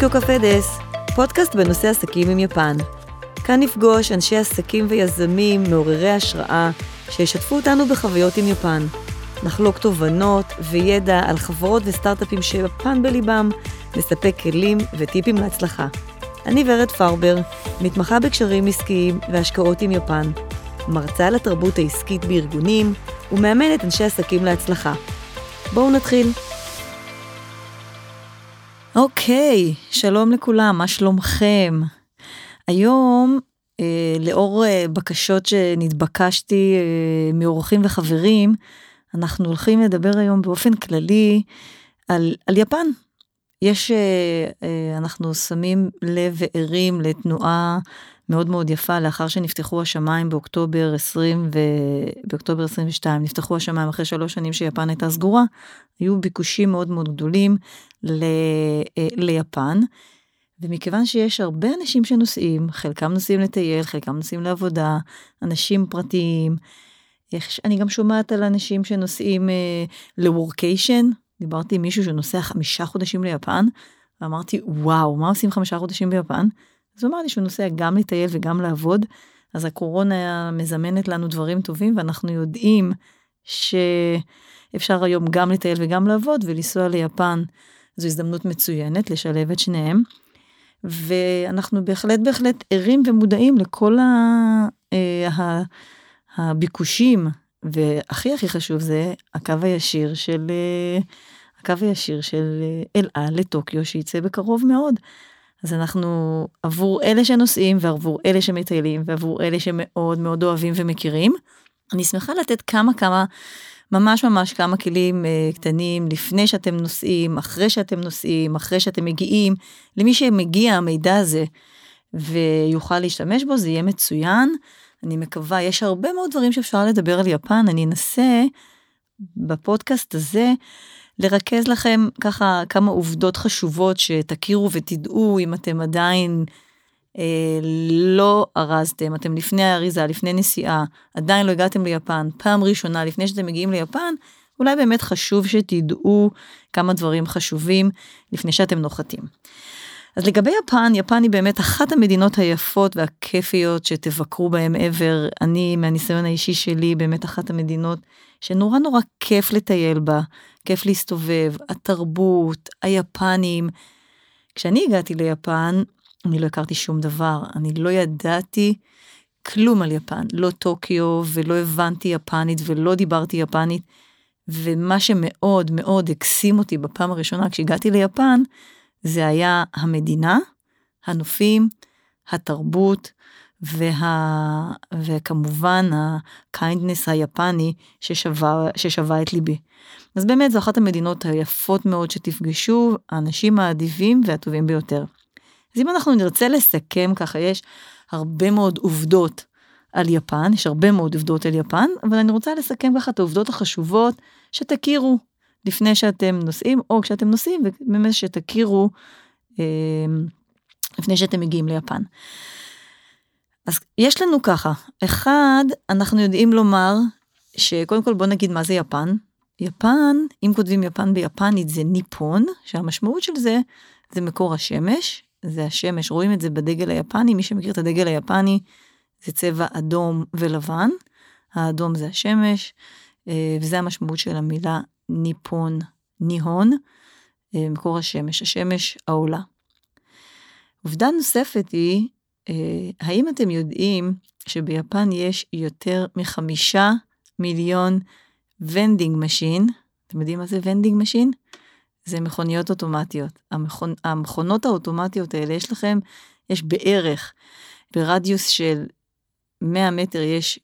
טוקיו קפה דס, פודקאסט בנושא עסקים עם יפן. כאן נפגוש אנשי עסקים ויזמים מעוררי השראה שישתפו אותנו בחוויות עם יפן. נחלוק תובנות וידע על חברות וסטארט-אפים שיפן בליבם, נספק כלים וטיפים להצלחה. אני ורד פרבר, מתמחה בקשרים עסקיים והשקעות עם יפן. מרצה על התרבות העסקית בארגונים ומאמנת אנשי עסקים להצלחה. בואו נתחיל. אוקיי, שלום לכולם, מה שלומכם? היום, אה, לאור אה, בקשות שנתבקשתי אה, מאורחים וחברים, אנחנו הולכים לדבר היום באופן כללי על, על יפן. יש, אה, אה, אנחנו שמים לב וערים לתנועה מאוד מאוד יפה לאחר שנפתחו השמיים באוקטובר 20 ובאוקטובר 22 נפתחו השמיים אחרי שלוש שנים שיפן הייתה סגורה היו ביקושים מאוד מאוד גדולים ל, אה, ליפן. ומכיוון שיש הרבה אנשים שנוסעים חלקם נוסעים לטייל חלקם נוסעים לעבודה אנשים פרטיים. אני גם שומעת על אנשים שנוסעים אה, לוורקיישן דיברתי עם מישהו שנוסע חמישה חודשים ליפן ואמרתי וואו מה עושים חמישה חודשים ביפן אז הוא אמר לי שהוא נוסע גם לטייל וגם לעבוד, אז הקורונה מזמנת לנו דברים טובים ואנחנו יודעים שאפשר היום גם לטייל וגם לעבוד ולנסוע ליפן זו הזדמנות מצוינת לשלב את שניהם. ואנחנו בהחלט בהחלט ערים ומודעים לכל ה, אה, הביקושים והכי הכי חשוב זה הקו הישיר של אה, הקו הישיר של אה, אל על לטוקיו שייצא בקרוב מאוד. אז אנחנו עבור אלה שנוסעים ועבור אלה שמטיילים ועבור אלה שמאוד מאוד אוהבים ומכירים. אני שמחה לתת כמה כמה ממש ממש כמה כלים uh, קטנים לפני שאתם נוסעים אחרי שאתם נוסעים אחרי שאתם מגיעים למי שמגיע המידע הזה ויוכל להשתמש בו זה יהיה מצוין. אני מקווה יש הרבה מאוד דברים שאפשר לדבר על יפן אני אנסה בפודקאסט הזה לרכז לכם ככה כמה עובדות חשובות שתכירו ותדעו אם אתם עדיין אה, לא ארזתם, אתם לפני האריזה, לפני נסיעה, עדיין לא הגעתם ליפן, פעם ראשונה לפני שאתם מגיעים ליפן, אולי באמת חשוב שתדעו כמה דברים חשובים לפני שאתם נוחתים. אז לגבי יפן, יפן היא באמת אחת המדינות היפות והכיפיות שתבקרו בהם ever. אני, מהניסיון האישי שלי, באמת אחת המדינות שנורא נורא כיף לטייל בה, כיף להסתובב, התרבות, היפנים. כשאני הגעתי ליפן, אני לא הכרתי שום דבר, אני לא ידעתי כלום על יפן, לא טוקיו ולא הבנתי יפנית ולא דיברתי יפנית. ומה שמאוד מאוד הקסים אותי בפעם הראשונה כשהגעתי ליפן, זה היה המדינה, הנופים, התרבות וה... וכמובן ה kindness היפני ששווה, ששווה את ליבי. אז באמת זו אחת המדינות היפות מאוד שתפגשו, האנשים האדיבים והטובים ביותר. אז אם אנחנו נרצה לסכם ככה, יש הרבה מאוד עובדות על יפן, יש הרבה מאוד עובדות על יפן, אבל אני רוצה לסכם ככה את העובדות החשובות שתכירו לפני שאתם נוסעים, או כשאתם נוסעים, ובאמת שתכירו אה, לפני שאתם מגיעים ליפן. אז יש לנו ככה, אחד, אנחנו יודעים לומר שקודם כל בוא נגיד מה זה יפן. יפן, אם כותבים יפן ביפנית זה ניפון, שהמשמעות של זה זה מקור השמש, זה השמש, רואים את זה בדגל היפני, מי שמכיר את הדגל היפני זה צבע אדום ולבן, האדום זה השמש, אה, וזה המשמעות של המילה ניפון, ניהון, אה, מקור השמש, השמש העולה. עובדה נוספת היא, האם אתם יודעים שביפן יש יותר מחמישה מיליון vending machine? אתם יודעים מה זה vending machine? זה מכוניות אוטומטיות. המכונ... המכונות האוטומטיות האלה, יש לכם, יש בערך, ברדיוס של 100 מטר יש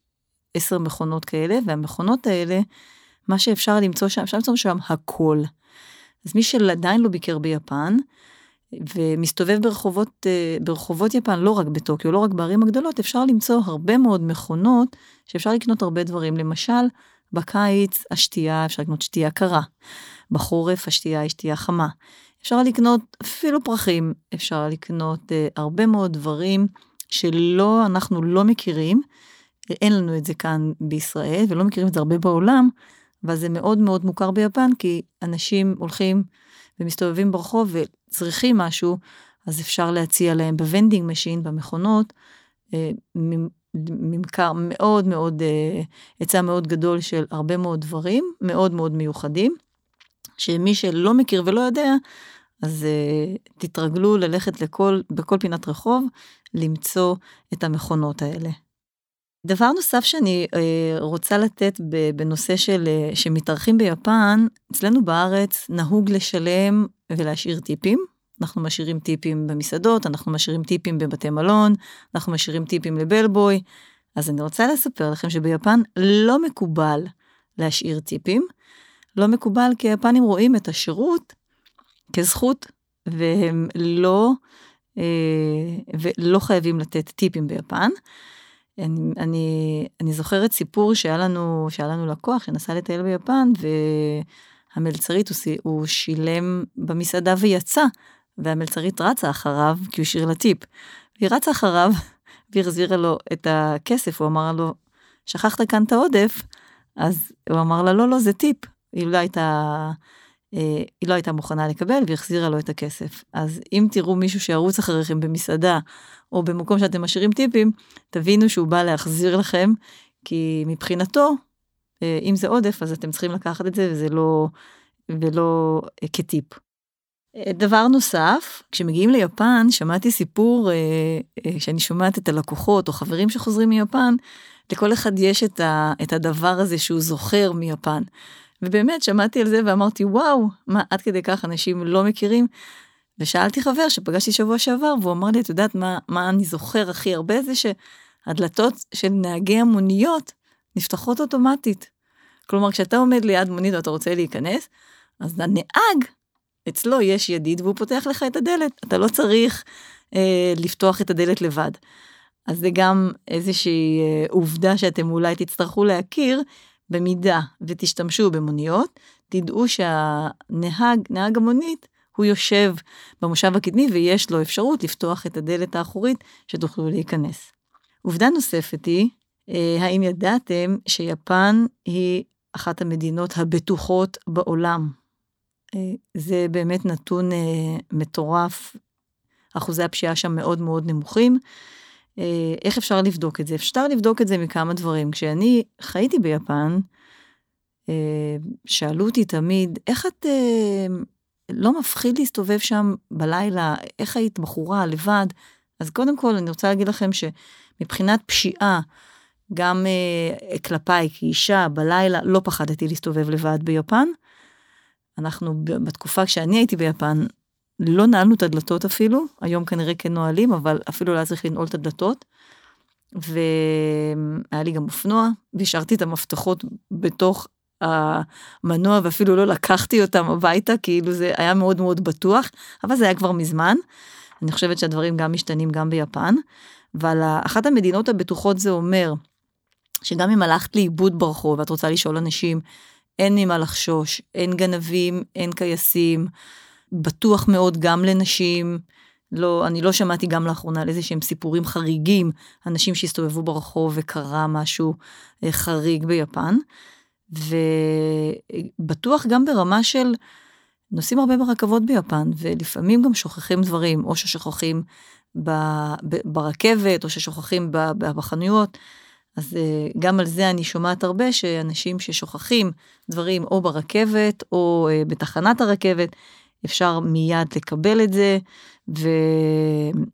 10 מכונות כאלה, והמכונות האלה מה שאפשר למצוא שם, אפשר למצוא שם הכל. אז מי שעדיין לא ביקר ביפן, ומסתובב ברחובות, אה, ברחובות יפן, לא רק בטוקיו, לא רק בערים הגדולות, אפשר למצוא הרבה מאוד מכונות שאפשר לקנות הרבה דברים. למשל, בקיץ השתייה, אפשר לקנות שתייה קרה. בחורף השתייה היא שתייה חמה. אפשר לקנות אפילו פרחים, אפשר לקנות uh, הרבה מאוד דברים שלא, אנחנו לא מכירים, אין לנו את זה כאן בישראל ולא מכירים את זה הרבה בעולם, אבל זה מאוד מאוד מוכר ביפן, כי אנשים הולכים ומסתובבים ברחוב וצריכים משהו, אז אפשר להציע להם ב vending machine, במכונות, אה, ממכר מאוד מאוד, אה, היצע מאוד גדול של הרבה מאוד דברים, מאוד מאוד מיוחדים, שמי שלא מכיר ולא יודע, אז uh, תתרגלו ללכת לכל, בכל פינת רחוב, למצוא את המכונות האלה. דבר נוסף שאני uh, רוצה לתת בנושא של, uh, שמתארחים ביפן, אצלנו בארץ נהוג לשלם ולהשאיר טיפים. אנחנו משאירים טיפים במסעדות, אנחנו משאירים טיפים בבתי מלון, אנחנו משאירים טיפים לבלבוי. אז אני רוצה לספר לכם שביפן לא מקובל להשאיר טיפים. לא מקובל כי היפנים רואים את השירות כזכות, והם לא, אה, ולא חייבים לתת טיפים ביפן. אני, אני, אני זוכרת סיפור שהיה לנו, שהיה לנו לקוח שנסע לטייל ביפן, והמלצרית הוא, הוא שילם במסעדה ויצא, והמלצרית רצה אחריו כי הוא השאיר לה טיפ. והיא רצה אחריו והחזירה לו את הכסף, הוא אמר לו, שכחת כאן את העודף? אז הוא אמר לה, לא, לא, זה טיפ. היא לא הייתה, היא לא הייתה מוכנה לקבל והחזירה לו את הכסף. אז אם תראו מישהו שירוץ אחריכם במסעדה, או במקום שאתם משאירים טיפים, תבינו שהוא בא להחזיר לכם, כי מבחינתו, אה, אם זה עודף, אז אתם צריכים לקחת את זה, וזה לא, ולא אה, כטיפ. דבר נוסף, כשמגיעים ליפן, שמעתי סיפור, שאני שומעת את הלקוחות או חברים שחוזרים מיפן, לכל אחד יש את הדבר הזה שהוא זוכר מיפן. ובאמת שמעתי על זה ואמרתי וואו מה עד כדי כך אנשים לא מכירים. ושאלתי חבר שפגשתי שבוע שעבר והוא אמר לי את יודעת מה מה אני זוכר הכי הרבה זה שהדלתות של נהגי המוניות נפתחות אוטומטית. כלומר כשאתה עומד ליד מונית ואתה רוצה להיכנס אז הנהג אצלו יש ידיד והוא פותח לך את הדלת אתה לא צריך אה, לפתוח את הדלת לבד. אז זה גם איזושהי אה, עובדה שאתם אולי תצטרכו להכיר במידה ותשתמשו במוניות, תדעו שהנהג, נהג המונית, הוא יושב במושב הקדמי ויש לו אפשרות לפתוח את הדלת האחורית שתוכלו להיכנס. עובדה נוספת היא, אה, האם ידעתם שיפן היא אחת המדינות הבטוחות בעולם? אה, זה באמת נתון אה, מטורף, אחוזי הפשיעה שם מאוד מאוד נמוכים. אה, איך אפשר לבדוק את זה? אפשר לבדוק את זה מכמה דברים. כשאני חייתי ביפן, אה, שאלו אותי תמיד, איך את אה, לא מפחיד להסתובב שם בלילה? איך היית בחורה לבד? אז קודם כל אני רוצה להגיד לכם שמבחינת פשיעה, גם כלפיי כאישה בלילה לא פחדתי להסתובב לבד ביפן. אנחנו בתקופה כשאני הייתי ביפן לא נעלנו את הדלתות אפילו, היום כנראה כן נועלים, אבל אפילו לא היה צריך לנעול את הדלתות. והיה לי גם אופנוע, והשארתי את המפתחות בתוך המנוע ואפילו לא לקחתי אותם הביתה, כאילו זה היה מאוד מאוד בטוח, אבל זה היה כבר מזמן. אני חושבת שהדברים גם משתנים גם ביפן. אבל אחת המדינות הבטוחות זה אומר שגם אם הלכת לאיבוד ברחוב ואת רוצה לשאול אנשים, אין ממה לחשוש, אין גנבים, אין כייסים, בטוח מאוד גם לנשים. לא, אני לא שמעתי גם לאחרונה על איזה שהם סיפורים חריגים, אנשים שהסתובבו ברחוב וקרה משהו אה, חריג ביפן. ובטוח גם ברמה של נוסעים הרבה ברכבות ביפן, ולפעמים גם שוכחים דברים, או ששוכחים ב, ב, ברכבת, או ששוכחים ב, בחנויות. אז אה, גם על זה אני שומעת הרבה שאנשים ששוכחים דברים או ברכבת או אה, בתחנת הרכבת, אפשר מיד לקבל את זה,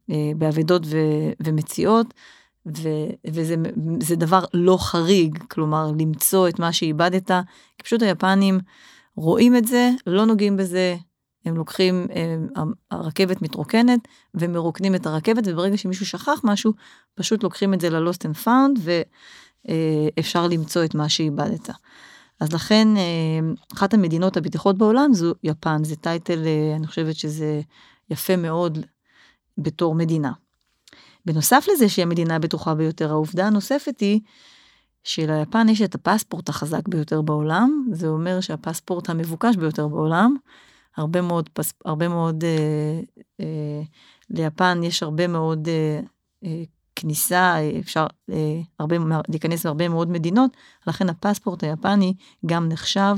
ובאבדות ו- ומציאות, ו- וזה דבר לא חריג, כלומר למצוא את מה שאיבדת, כי פשוט היפנים רואים את זה, לא נוגעים בזה, הם לוקחים, הם, הרכבת מתרוקנת ומרוקנים את הרכבת, וברגע שמישהו שכח משהו, פשוט לוקחים את זה ל-Lost and Found, ואפשר למצוא את מה שאיבדת. אז לכן אה, אחת המדינות הבטיחות בעולם זו יפן, זה טייטל, אה, אני חושבת שזה יפה מאוד בתור מדינה. בנוסף לזה שהיא המדינה הבטוחה ביותר, העובדה הנוספת היא שליפן יש את הפספורט החזק ביותר בעולם, זה אומר שהפספורט המבוקש ביותר בעולם, הרבה מאוד, הרבה מאוד, אה, אה, ליפן יש הרבה מאוד אה, אה, כניסה, אפשר הרבה, להיכנס להרבה מאוד מדינות, לכן הפספורט היפני גם נחשב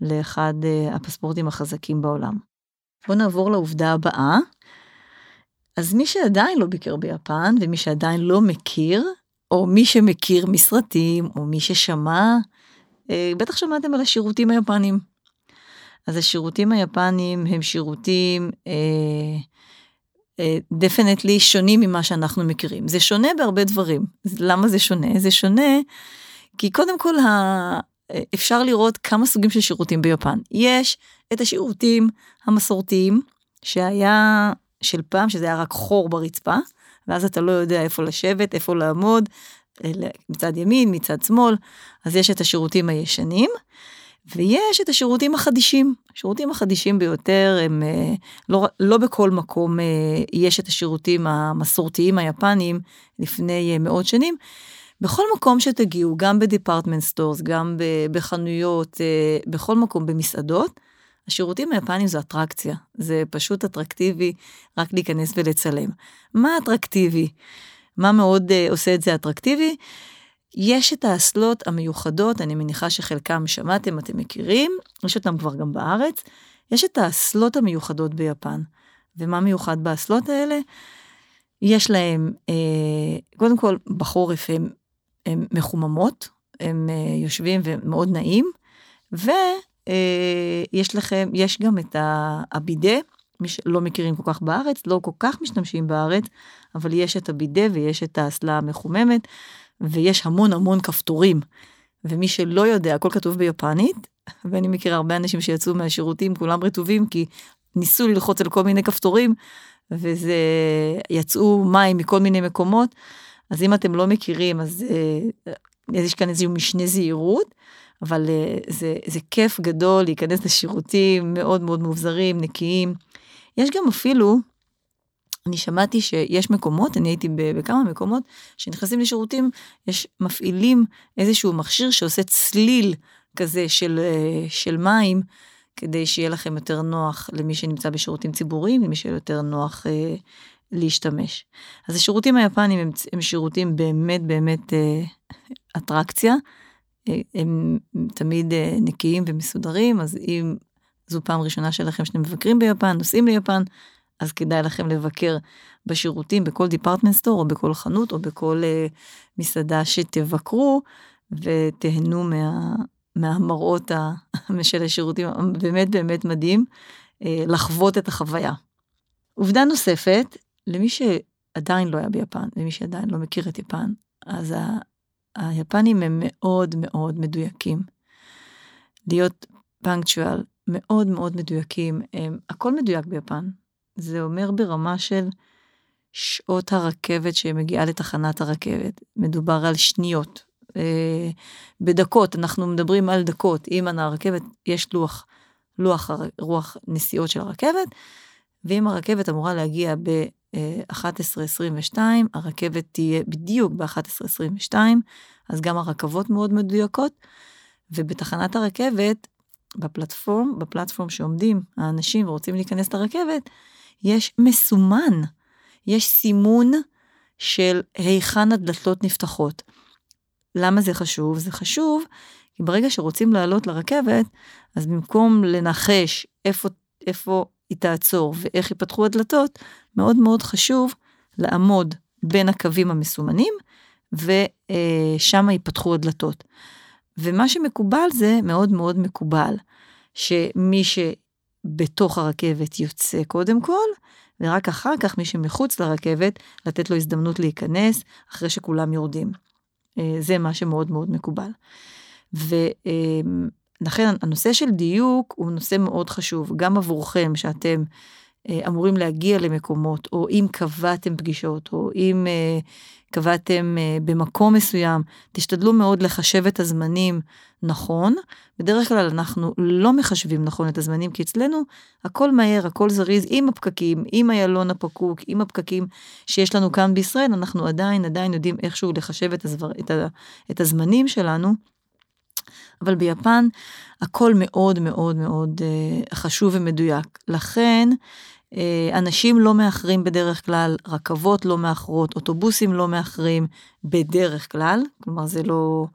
לאחד הפספורטים החזקים בעולם. בואו נעבור לעובדה הבאה. אז מי שעדיין לא ביקר ביפן ומי שעדיין לא מכיר, או מי שמכיר מסרטים, או מי ששמע, בטח שמעתם על השירותים היפנים. אז השירותים היפנים הם שירותים דפנטלי uh, שונים ממה שאנחנו מכירים. זה שונה בהרבה דברים. למה זה שונה? זה שונה כי קודם כל ה... אפשר לראות כמה סוגים של שירותים ביפן. יש את השירותים המסורתיים, שהיה של פעם, שזה היה רק חור ברצפה, ואז אתה לא יודע איפה לשבת, איפה לעמוד, מצד ימין, מצד שמאל, אז יש את השירותים הישנים, ויש את השירותים החדישים. השירותים החדישים ביותר הם אה, לא, לא בכל מקום אה, יש את השירותים המסורתיים היפניים לפני אה, מאות שנים. בכל מקום שתגיעו, גם ב department stores, גם בחנויות, בכל מקום, במסעדות, השירותים היפניים זה אטרקציה, זה פשוט אטרקטיבי רק להיכנס ולצלם. מה אטרקטיבי? מה מאוד עושה את זה אטרקטיבי? יש את האסלות המיוחדות, אני מניחה שחלקם שמעתם, אתם מכירים, יש אותם כבר גם בארץ. יש את האסלות המיוחדות ביפן. ומה מיוחד באסלות האלה? יש להם, אה, קודם כל, בחורף הם, הם מחוממות, הם אה, יושבים ומאוד נעים, ויש אה, לכם, יש גם את הבידה, מי שלא מכירים כל כך בארץ, לא כל כך משתמשים בארץ, אבל יש את הבידה ויש את האסלה המחוממת, ויש המון המון כפתורים. ומי שלא יודע, הכל כתוב ביפנית, ואני מכירה הרבה אנשים שיצאו מהשירותים, כולם רטובים, כי ניסו ללחוץ על כל מיני כפתורים, וזה, יצאו מים מכל מיני מקומות. אז אם אתם לא מכירים, אז אה, יש כאן איזשהו משנה זהירות, אבל אה, זה, זה כיף גדול להיכנס לשירותים מאוד מאוד מובזרים, נקיים. יש גם אפילו, אני שמעתי שיש מקומות, אני הייתי בכמה מקומות, שנכנסים לשירותים, יש מפעילים איזשהו מכשיר שעושה צליל כזה של, אה, של מים, כדי שיהיה לכם יותר נוח למי שנמצא בשירותים ציבוריים, למי שיהיה יותר נוח אה, להשתמש. אז השירותים היפנים הם, הם שירותים באמת באמת אה, אטרקציה, אה, הם תמיד אה, נקיים ומסודרים, אז אם זו פעם ראשונה שלכם שאתם מבקרים ביפן, נוסעים ליפן, אז כדאי לכם לבקר בשירותים, בכל דיפרטמנט סטור, או בכל חנות, או בכל uh, מסעדה שתבקרו, ותהנו מה, מהמראות של השירותים, באמת באמת מדהים, uh, לחוות את החוויה. עובדה נוספת, למי שעדיין לא היה ביפן, למי שעדיין לא מכיר את יפן, אז ה, היפנים הם מאוד מאוד מדויקים. להיות פונקטואל, מאוד מאוד מדויקים, הם, הכל מדויק ביפן. זה אומר ברמה של שעות הרכבת שמגיעה לתחנת הרכבת. מדובר על שניות. אה, בדקות, אנחנו מדברים על דקות. אם על הרכבת יש לוח, לוח רוח נסיעות של הרכבת, ואם הרכבת אמורה להגיע ב-11.22, הרכבת תהיה בדיוק ב-11.22, אז גם הרכבות מאוד מדויקות, ובתחנת הרכבת, בפלטפורם, בפלטפורם שעומדים האנשים ורוצים להיכנס לרכבת, יש מסומן, יש סימון של היכן הדלתות נפתחות. למה זה חשוב? זה חשוב כי ברגע שרוצים לעלות לרכבת, אז במקום לנחש איפה, איפה היא תעצור ואיך ייפתחו הדלתות, מאוד מאוד חשוב לעמוד בין הקווים המסומנים, ושם ייפתחו הדלתות. ומה שמקובל זה מאוד מאוד מקובל, שמי שבתוך הרכבת יוצא קודם כל, ורק אחר כך מי שמחוץ לרכבת, לתת לו הזדמנות להיכנס אחרי שכולם יורדים. אה, זה מה שמאוד מאוד מקובל. ולכן הנושא של דיוק הוא נושא מאוד חשוב, גם עבורכם שאתם אה, אמורים להגיע למקומות, או אם קבעתם פגישות, או אם אה, קבעתם אה, במקום מסוים, תשתדלו מאוד לחשב את הזמנים נכון. בדרך כלל אנחנו לא מחשבים נכון את הזמנים, כי אצלנו הכל מהר, הכל זריז, עם הפקקים, עם איילון הפקוק, עם הפקקים שיש לנו כאן בישראל, אנחנו עדיין, עדיין יודעים איכשהו לחשב את, הזבר, את, ה, את הזמנים שלנו. אבל ביפן הכל מאוד מאוד מאוד חשוב ומדויק. לכן אה, אנשים לא מאחרים בדרך כלל, רכבות לא מאחרות, אוטובוסים לא מאחרים בדרך כלל, כלומר זה לא,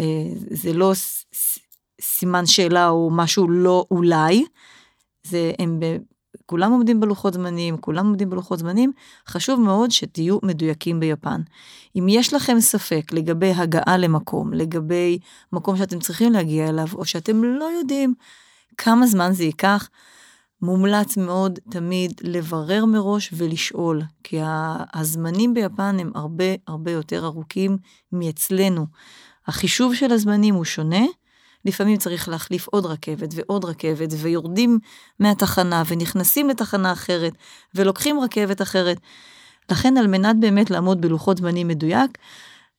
אה, זה לא סימן שאלה או משהו לא אולי, זה הם כולם עומדים בלוחות זמנים, כולם עומדים בלוחות זמנים, חשוב מאוד שתהיו מדויקים ביפן. אם יש לכם ספק לגבי הגעה למקום, לגבי מקום שאתם צריכים להגיע אליו, או שאתם לא יודעים כמה זמן זה ייקח, מומלץ מאוד תמיד לברר מראש ולשאול, כי הזמנים ביפן הם הרבה הרבה יותר ארוכים מאצלנו. החישוב של הזמנים הוא שונה, לפעמים צריך להחליף עוד רכבת ועוד רכבת, ויורדים מהתחנה ונכנסים לתחנה אחרת, ולוקחים רכבת אחרת. לכן על מנת באמת לעמוד בלוחות זמנים מדויק,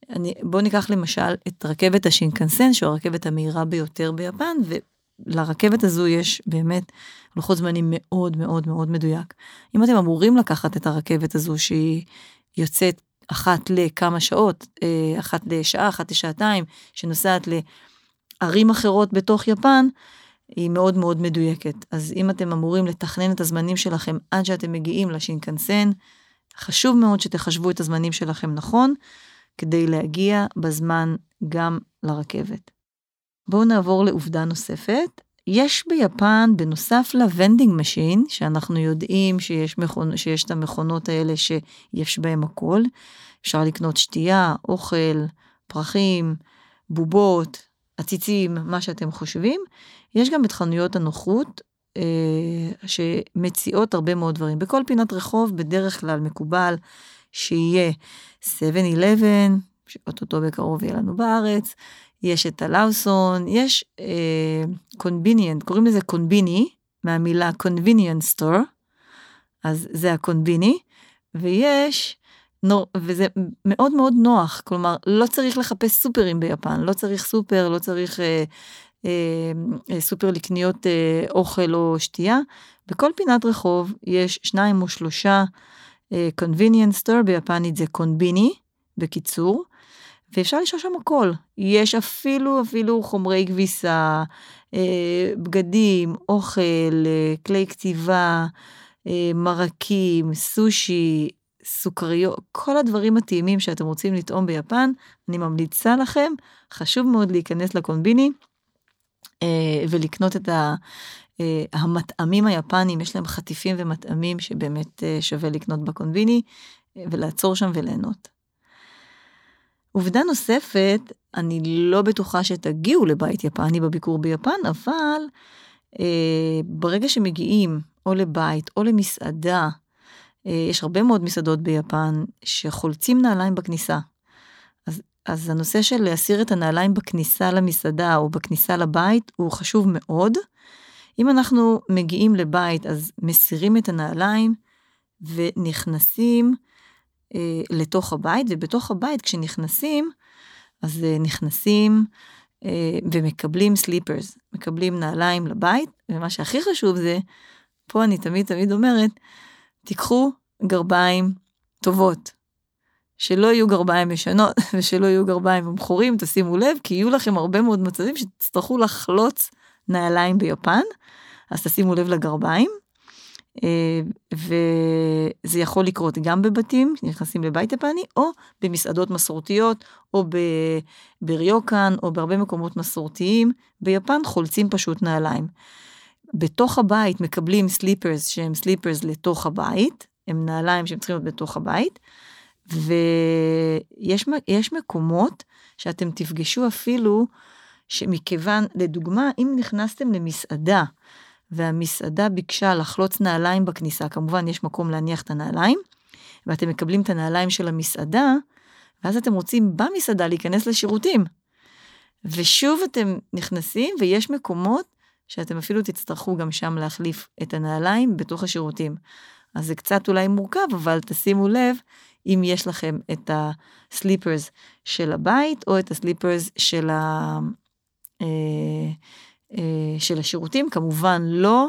אני, בואו ניקח למשל את רכבת השינקנסן, שהוא הרכבת המהירה ביותר ביפן, ולרכבת הזו יש באמת לוחות זמנים מאוד מאוד מאוד מדויק. אם אתם אמורים לקחת את הרכבת הזו שהיא יוצאת אחת לכמה שעות, אה, אחת לשעה, אחת לשעתיים, שנוסעת לערים אחרות בתוך יפן, היא מאוד מאוד מדויקת. אז אם אתם אמורים לתכנן את הזמנים שלכם עד שאתם מגיעים לשינקנסן, חשוב מאוד שתחשבו את הזמנים שלכם נכון, כדי להגיע בזמן גם לרכבת. בואו נעבור לעובדה נוספת. יש ביפן, בנוסף ל vending machine, שאנחנו יודעים שיש, מכונ... שיש את המכונות האלה שיש בהם הכל, אפשר לקנות שתייה, אוכל, פרחים, בובות, עציצים, מה שאתם חושבים. יש גם את חנויות הנוחות, אה, שמציעות הרבה מאוד דברים. בכל פינת רחוב בדרך כלל מקובל שיהיה 7-11, שאו-טו-טו בקרוב יהיה לנו בארץ, יש את הלאוסון, יש convenient, אה, קוראים לזה コンビニ, מהמילה convenience store, אז זה ה コンビニ, ויש, נור, וזה מאוד מאוד נוח, כלומר, לא צריך לחפש סופרים ביפן, לא צריך סופר, לא צריך אה, אה, סופר לקניות אה, אוכל או שתייה, בכל פינת רחוב יש שניים או שלושה אה, convenience store, ביפנית זה קונביני, בקיצור, ואפשר לשאול שם הכל. יש אפילו, אפילו חומרי כביסה, אה, בגדים, אוכל, אה, כלי כתיבה, אה, מרקים, סושי, סוכריות, כל הדברים הטעימים שאתם רוצים לטעום ביפן, אני ממליצה לכם, חשוב מאוד להיכנס לקונביני ולקנות את ה... המטעמים היפנים, יש להם חטיפים ומטעמים שבאמת שווה לקנות בקונביני ולעצור שם וליהנות. עובדה נוספת, אני לא בטוחה שתגיעו לבית יפני בביקור ביפן, אבל אה, ברגע שמגיעים או לבית או למסעדה, אה, יש הרבה מאוד מסעדות ביפן שחולצים נעליים בכניסה. אז, אז הנושא של להסיר את הנעליים בכניסה למסעדה או בכניסה לבית הוא חשוב מאוד. אם אנחנו מגיעים לבית אז מסירים את הנעליים ונכנסים אה, לתוך הבית, ובתוך הבית כשנכנסים, אז אה, נכנסים אה, ומקבלים סליפרס, מקבלים נעליים לבית, ומה שהכי חשוב זה, פה אני תמיד תמיד אומרת, תיקחו גרביים טובות. שלא יהיו גרביים ישנות ושלא יהיו גרביים במכורים, תשימו לב, כי יהיו לכם הרבה מאוד מצבים שתצטרכו לחלוץ נעליים ביפן, אז תשימו לב לגרביים. אה, וזה יכול לקרות גם בבתים, נכנסים לבית יפני, או במסעדות מסורתיות, או בריוקן, או בהרבה מקומות מסורתיים. ביפן חולצים פשוט נעליים. בתוך הבית מקבלים סליפרס שהם סליפרס לתוך הבית, הם נעליים שהם צריכים להיות בתוך הבית, ויש מקומות שאתם תפגשו אפילו שמכיוון, לדוגמה, אם נכנסתם למסעדה, והמסעדה ביקשה לחלוץ נעליים בכניסה, כמובן יש מקום להניח את הנעליים, ואתם מקבלים את הנעליים של המסעדה, ואז אתם רוצים במסעדה להיכנס לשירותים. ושוב אתם נכנסים ויש מקומות שאתם אפילו תצטרכו גם שם להחליף את הנעליים בתוך השירותים. אז זה קצת אולי מורכב, אבל תשימו לב אם יש לכם את הסליפרס של הבית או את הסליפרס של ה... אה, של השירותים, כמובן לא,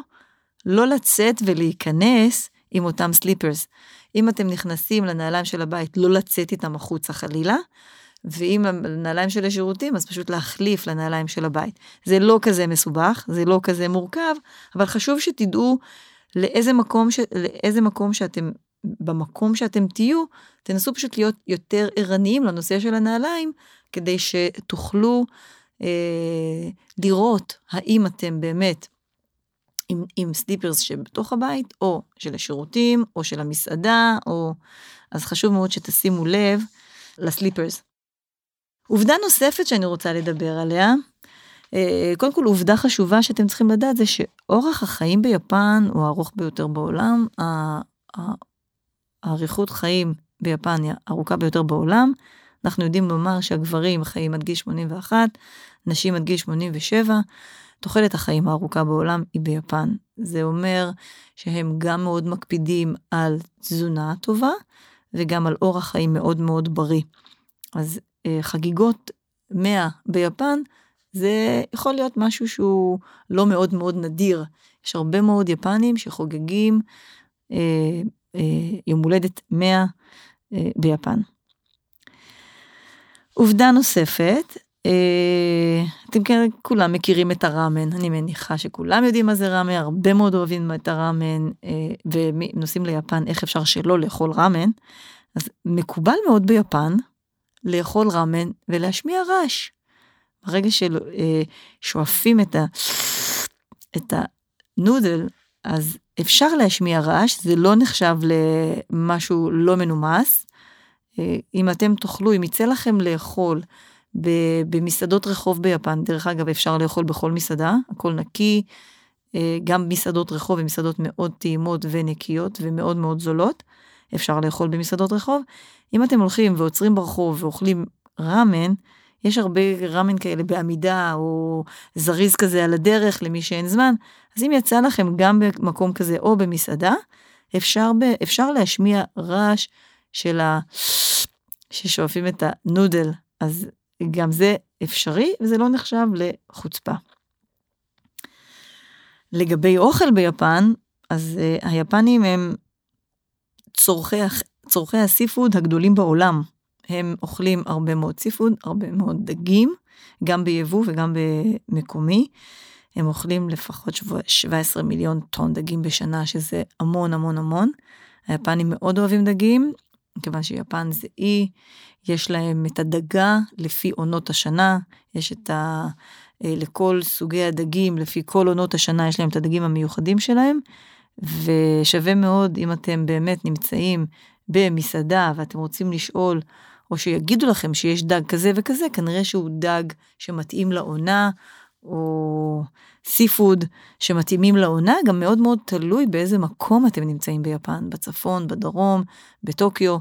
לא לצאת ולהיכנס עם אותם סליפרס. אם אתם נכנסים לנעליים של הבית, לא לצאת איתם החוצה חלילה, ואם הנעליים של השירותים, אז פשוט להחליף לנעליים של הבית. זה לא כזה מסובך, זה לא כזה מורכב, אבל חשוב שתדעו לאיזה מקום, ש... לאיזה מקום שאתם, במקום שאתם תהיו, תנסו פשוט להיות יותר ערניים לנושא של הנעליים, כדי שתוכלו אה, לראות האם אתם באמת עם, עם סליפרס שבתוך הבית, או של השירותים, או של המסעדה, או... אז חשוב מאוד שתשימו לב לסליפרס. עובדה נוספת שאני רוצה לדבר עליה, אה, קודם כל עובדה חשובה שאתם צריכים לדעת זה שאורח החיים ביפן הוא הארוך ביותר בעולם, האריכות חיים ביפן היא הארוכה ביותר בעולם. אנחנו יודעים לומר שהגברים חיים עד גיל 81, נשים עד גיל 87, תוחלת החיים הארוכה בעולם היא ביפן. זה אומר שהם גם מאוד מקפידים על תזונה טובה, וגם על אורח חיים מאוד מאוד בריא. אז אה, חגיגות 100 ביפן, זה יכול להיות משהו שהוא לא מאוד מאוד נדיר. יש הרבה מאוד יפנים שחוגגים אה, אה, יום הולדת 100 אה, ביפן. עובדה נוספת, אה, אתם כן כולם מכירים את הראמן, אני מניחה שכולם יודעים מה זה ראמן, הרבה מאוד אוהבים את הראמן, אה, ונוסעים ליפן, איך אפשר שלא לאכול ראמן. אז מקובל מאוד ביפן לאכול ראמן ולהשמיע רעש. ברגע ששואפים את, ה, את הנודל, אז אפשר להשמיע רעש, זה לא נחשב למשהו לא מנומס. אה, אם אתם תאכלו, אם יצא לכם לאכול במסעדות רחוב ביפן, דרך אגב, אפשר לאכול בכל מסעדה, הכל נקי, אה, גם מסעדות רחוב ומסעדות מאוד טעימות ונקיות ומאוד מאוד זולות, אפשר לאכול במסעדות רחוב. אם אתם הולכים ועוצרים ברחוב ואוכלים ראמן, יש הרבה ראמן כאלה בעמידה או זריז כזה על הדרך למי שאין זמן, אז אם יצא לכם גם במקום כזה או במסעדה, אפשר, ב, אפשר להשמיע רעש של ה... ששואפים את הנודל, אז גם זה אפשרי וזה לא נחשב לחוצפה. לגבי אוכל ביפן, אז uh, היפנים הם צורכי, צורכי הסיפוד הגדולים בעולם. הם אוכלים הרבה מאוד סיפוד, הרבה מאוד דגים, גם ביבוא וגם במקומי. הם אוכלים לפחות 17 מיליון טון דגים בשנה, שזה המון המון המון. היפנים מאוד אוהבים דגים, מכיוון שיפן זה אי, יש להם את הדגה לפי עונות השנה, יש את ה... אה, לכל סוגי הדגים, לפי כל עונות השנה, יש להם את הדגים המיוחדים שלהם, ושווה מאוד אם אתם באמת נמצאים במסעדה ואתם רוצים לשאול, או שיגידו לכם שיש דג כזה וכזה, כנראה שהוא דג שמתאים לעונה, או סי פוד שמתאימים לעונה, גם מאוד מאוד תלוי באיזה מקום אתם נמצאים ביפן, בצפון, בדרום, בטוקיו,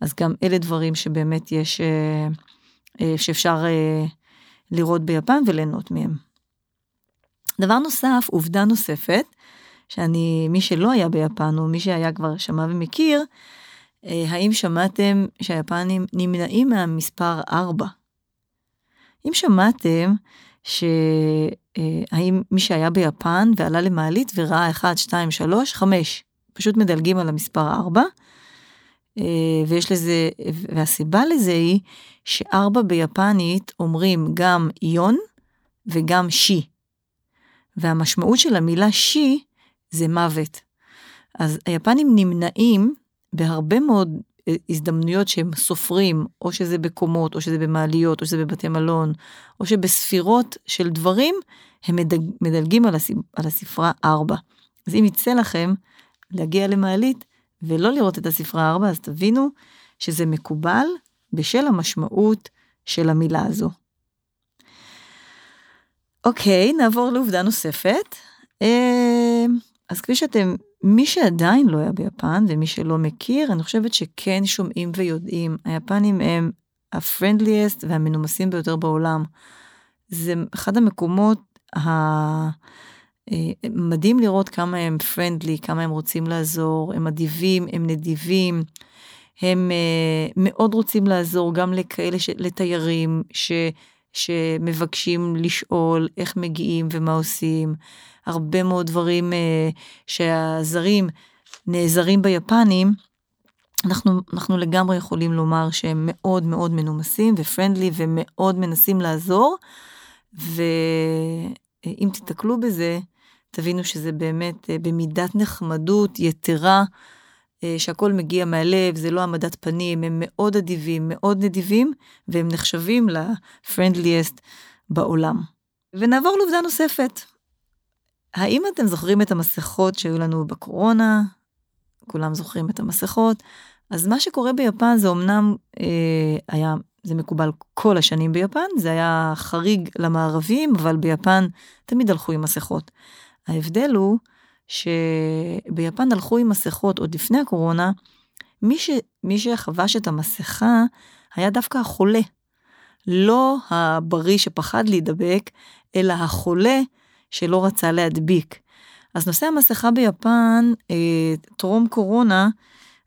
אז גם אלה דברים שבאמת יש, אה, אה, שאפשר אה, לראות ביפן וליהנות מהם. דבר נוסף, עובדה נוספת, שאני, מי שלא היה ביפן, או מי שהיה כבר שמע ומכיר, האם שמעתם שהיפנים נמנעים מהמספר 4? אם שמעתם שהאם מי שהיה ביפן ועלה למעלית וראה 1, 2, 3, 5, פשוט מדלגים על המספר 4, אה, ויש לזה, והסיבה לזה היא שארבע ביפנית אומרים גם יון וגם שי. והמשמעות של המילה שי זה מוות. אז היפנים נמנעים בהרבה מאוד הזדמנויות שהם סופרים, או שזה בקומות, או שזה במעליות, או שזה בבתי מלון, או שבספירות של דברים, הם מדג, מדלגים על, הספ, על הספרה 4. אז אם יצא לכם להגיע למעלית ולא לראות את הספרה 4, אז תבינו שזה מקובל בשל המשמעות של המילה הזו. אוקיי, נעבור לעובדה נוספת. אה, אז כפי שאתם מי שעדיין לא היה ביפן ומי שלא מכיר, אני חושבת שכן שומעים ויודעים, היפנים הם הפרנדליאסט והמנומסים ביותר בעולם. זה אחד המקומות המדהים אה, לראות כמה הם פרנדלי, כמה הם רוצים לעזור, הם אדיבים, הם נדיבים, הם uh, מאוד רוצים לעזור גם לכאלה, ש... לתיירים ש... שמבקשים לשאול איך מגיעים ומה עושים. הרבה מאוד דברים uh, שהזרים נעזרים ביפנים, אנחנו, אנחנו לגמרי יכולים לומר שהם מאוד מאוד מנומסים ופרנדלי ומאוד מנסים לעזור, ואם תיתקלו בזה, תבינו שזה באמת אה, במידת נחמדות יתרה, אה, שהכל מגיע מהלב, זה לא העמדת פנים, הם מאוד אדיבים, מאוד נדיבים, והם נחשבים לפרנדליאסט בעולם. ונעבור לעובדה נוספת. האם אתם זוכרים את המסכות שהיו לנו בקורונה? כולם זוכרים את המסכות. אז מה שקורה ביפן זה אמנם אה, היה, זה מקובל כל השנים ביפן, זה היה חריג למערבים, אבל ביפן תמיד הלכו עם מסכות. ההבדל הוא שביפן הלכו עם מסכות עוד לפני הקורונה, מי, ש, מי שחבש את המסכה היה דווקא החולה. לא הבריא שפחד להידבק, אלא החולה שלא רצה להדביק. אז נושא המסכה ביפן, אה, טרום קורונה,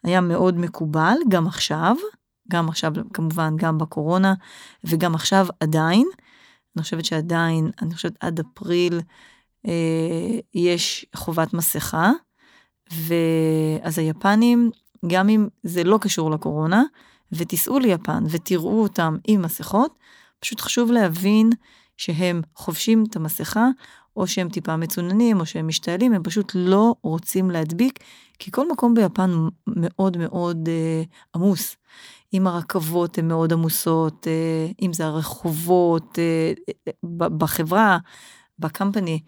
היה מאוד מקובל, גם עכשיו, גם עכשיו כמובן, גם בקורונה, וגם עכשיו עדיין. אני חושבת שעדיין, אני חושבת עד אפריל אה, יש חובת מסכה, ואז היפנים, גם אם זה לא קשור לקורונה, ותיסעו ליפן ותראו אותם עם מסכות, פשוט חשוב להבין שהם חובשים את המסכה, או שהם טיפה מצוננים, או שהם משתעלים, הם פשוט לא רוצים להדביק, כי כל מקום ביפן מאוד מאוד אה, עמוס. אם הרכבות הן מאוד עמוסות, אה, אם זה הרחובות, אה, אה, בחברה, בקמפני,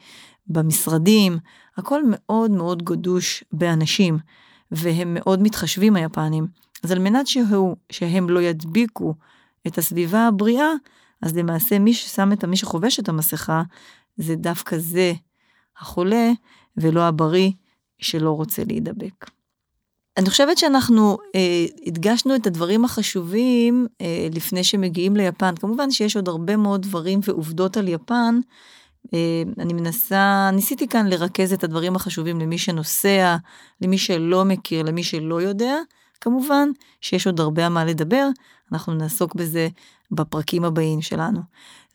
במשרדים, הכל מאוד מאוד גדוש באנשים, והם מאוד מתחשבים היפנים. אז על מנת שהוא, שהם לא ידביקו את הסביבה הבריאה, אז למעשה מי ששם את, מי שחובש את המסכה, זה דווקא זה החולה, ולא הבריא שלא רוצה להידבק. אני חושבת שאנחנו אה, הדגשנו את הדברים החשובים אה, לפני שמגיעים ליפן. כמובן שיש עוד הרבה מאוד דברים ועובדות על יפן. אה, אני מנסה, ניסיתי כאן לרכז את הדברים החשובים למי שנוסע, למי שלא מכיר, למי שלא יודע. כמובן שיש עוד הרבה על מה לדבר, אנחנו נעסוק בזה בפרקים הבאים שלנו.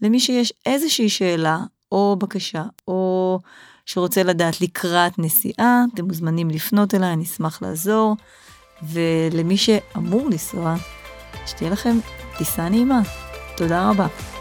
למי שיש איזושהי שאלה או בקשה, או שרוצה לדעת לקראת נסיעה, אתם מוזמנים לפנות אליי, אני אשמח לעזור. ולמי שאמור לנסוע, שתהיה לכם טיסה נעימה. תודה רבה.